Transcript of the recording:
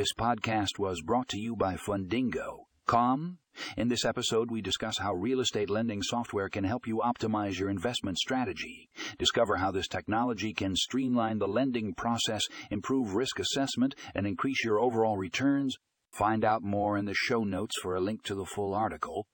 This podcast was brought to you by Fundingo. Calm. In this episode, we discuss how real estate lending software can help you optimize your investment strategy. Discover how this technology can streamline the lending process, improve risk assessment, and increase your overall returns. Find out more in the show notes for a link to the full article.